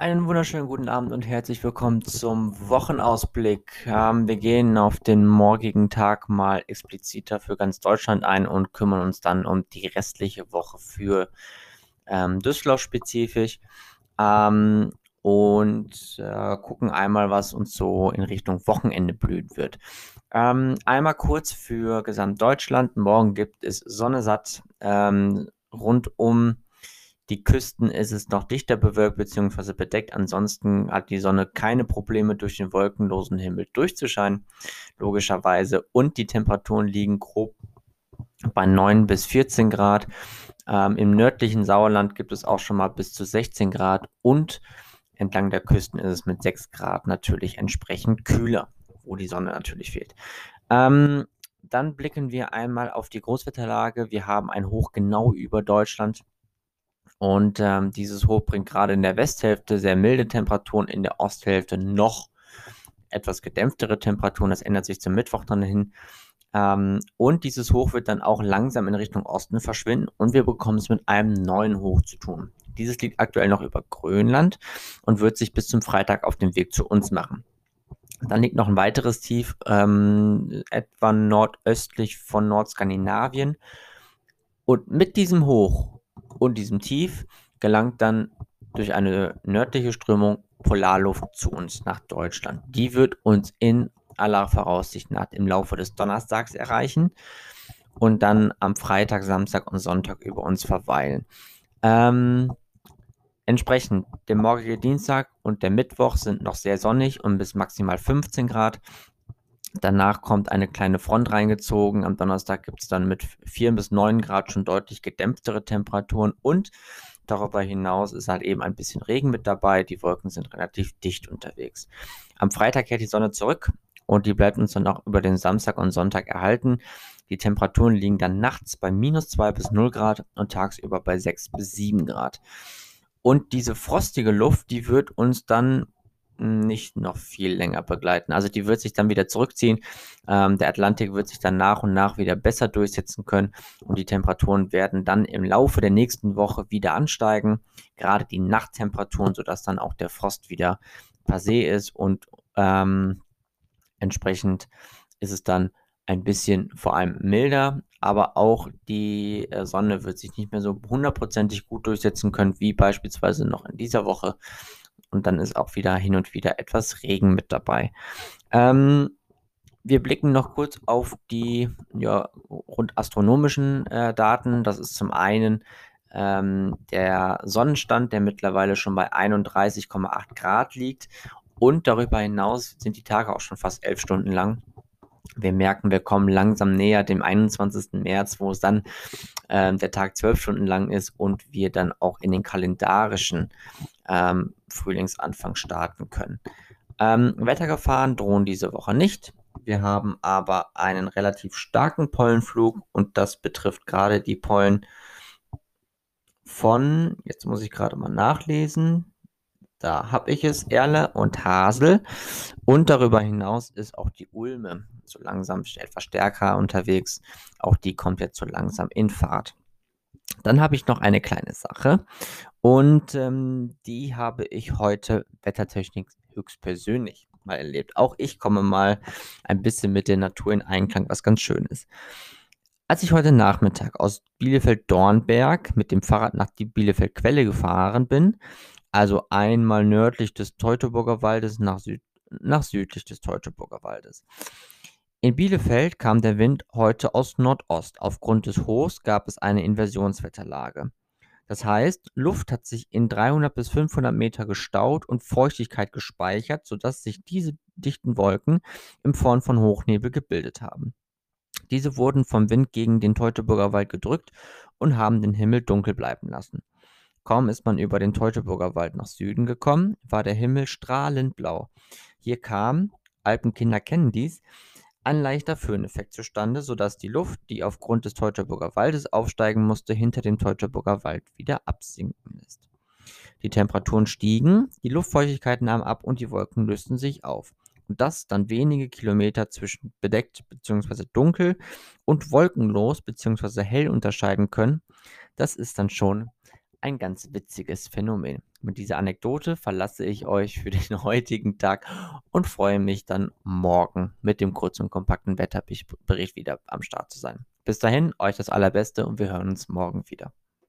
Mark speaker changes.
Speaker 1: Einen wunderschönen guten Abend und herzlich willkommen zum Wochenausblick. Ähm, wir gehen auf den morgigen Tag mal expliziter für ganz Deutschland ein und kümmern uns dann um die restliche Woche für ähm, Düsseldorf spezifisch ähm, und äh, gucken einmal, was uns so in Richtung Wochenende blühen wird. Ähm, einmal kurz für Gesamtdeutschland. Morgen gibt es Sonne satt ähm, rund um die Küsten ist es noch dichter bewölkt bzw. bedeckt. Ansonsten hat die Sonne keine Probleme durch den wolkenlosen Himmel durchzuscheinen, logischerweise. Und die Temperaturen liegen grob bei 9 bis 14 Grad. Ähm, Im nördlichen Sauerland gibt es auch schon mal bis zu 16 Grad und entlang der Küsten ist es mit 6 Grad natürlich entsprechend kühler, wo die Sonne natürlich fehlt. Ähm, dann blicken wir einmal auf die Großwetterlage. Wir haben ein Hoch genau über Deutschland und ähm, dieses Hoch bringt gerade in der Westhälfte sehr milde Temperaturen, in der Osthälfte noch etwas gedämpftere Temperaturen. Das ändert sich zum Mittwoch dann hin. Ähm, und dieses Hoch wird dann auch langsam in Richtung Osten verschwinden und wir bekommen es mit einem neuen Hoch zu tun. Dieses liegt aktuell noch über Grönland und wird sich bis zum Freitag auf den Weg zu uns machen. Dann liegt noch ein weiteres Tief, ähm, etwa nordöstlich von Nordskandinavien. Und mit diesem Hoch und diesem Tief gelangt dann durch eine nördliche Strömung Polarluft zu uns nach Deutschland. Die wird uns in aller Voraussicht nach im Laufe des Donnerstags erreichen und dann am Freitag, Samstag und Sonntag über uns verweilen. Ähm, entsprechend, der morgige Dienstag und der Mittwoch sind noch sehr sonnig und bis maximal 15 Grad. Danach kommt eine kleine Front reingezogen. Am Donnerstag gibt es dann mit 4 bis 9 Grad schon deutlich gedämpftere Temperaturen und darüber hinaus ist halt eben ein bisschen Regen mit dabei. Die Wolken sind relativ dicht unterwegs. Am Freitag kehrt die Sonne zurück und die bleibt uns dann auch über den Samstag und Sonntag erhalten. Die Temperaturen liegen dann nachts bei minus 2 bis 0 Grad und tagsüber bei 6 bis 7 Grad. Und diese frostige Luft, die wird uns dann nicht noch viel länger begleiten. Also die wird sich dann wieder zurückziehen. Ähm, der Atlantik wird sich dann nach und nach wieder besser durchsetzen können und die Temperaturen werden dann im Laufe der nächsten Woche wieder ansteigen. Gerade die Nachttemperaturen, sodass dann auch der Frost wieder passé ist und ähm, entsprechend ist es dann ein bisschen vor allem milder, aber auch die äh, Sonne wird sich nicht mehr so hundertprozentig gut durchsetzen können, wie beispielsweise noch in dieser Woche und dann ist auch wieder hin und wieder etwas Regen mit dabei. Ähm, wir blicken noch kurz auf die ja, rund astronomischen äh, Daten. Das ist zum einen ähm, der Sonnenstand, der mittlerweile schon bei 31,8 Grad liegt. Und darüber hinaus sind die Tage auch schon fast elf Stunden lang. Wir merken, wir kommen langsam näher dem 21. März, wo es dann äh, der Tag zwölf Stunden lang ist und wir dann auch in den kalendarischen ähm, Frühlingsanfang starten können. Ähm, Wettergefahren drohen diese Woche nicht. Wir haben aber einen relativ starken Pollenflug und das betrifft gerade die Pollen von, jetzt muss ich gerade mal nachlesen, da habe ich es, Erle und Hasel. Und darüber hinaus ist auch die Ulme so langsam etwas stärker unterwegs. Auch die kommt jetzt so langsam in Fahrt. Dann habe ich noch eine kleine Sache und ähm, die habe ich heute Wettertechnik höchstpersönlich mal erlebt. Auch ich komme mal ein bisschen mit der Natur in Einklang, was ganz schön ist. Als ich heute Nachmittag aus Bielefeld-Dornberg mit dem Fahrrad nach die Bielefeld-Quelle gefahren bin, also einmal nördlich des Teutoburger Waldes nach, Süd nach südlich des Teutoburger Waldes. In Bielefeld kam der Wind heute aus Nordost. Aufgrund des Hochs gab es eine Inversionswetterlage. Das heißt, Luft hat sich in 300 bis 500 Meter gestaut und Feuchtigkeit gespeichert, sodass sich diese dichten Wolken in Form von Hochnebel gebildet haben. Diese wurden vom Wind gegen den Teutoburger Wald gedrückt und haben den Himmel dunkel bleiben lassen. Kaum ist man über den Teutoburger Wald nach Süden gekommen, war der Himmel strahlend blau. Hier kam, Alpenkinder kennen dies, ein leichter Föhneffekt zustande, sodass die Luft, die aufgrund des Teutoburger Waldes aufsteigen musste, hinter dem Teutoburger Wald wieder absinken lässt. Die Temperaturen stiegen, die Luftfeuchtigkeit nahm ab und die Wolken lösten sich auf. Und das dann wenige Kilometer zwischen bedeckt bzw. dunkel und wolkenlos bzw. hell unterscheiden können, das ist dann schon ein ganz witziges Phänomen. Mit dieser Anekdote verlasse ich euch für den heutigen Tag und freue mich dann morgen mit dem kurzen und kompakten Wetterbericht wieder am Start zu sein. Bis dahin, euch das Allerbeste und wir hören uns morgen wieder.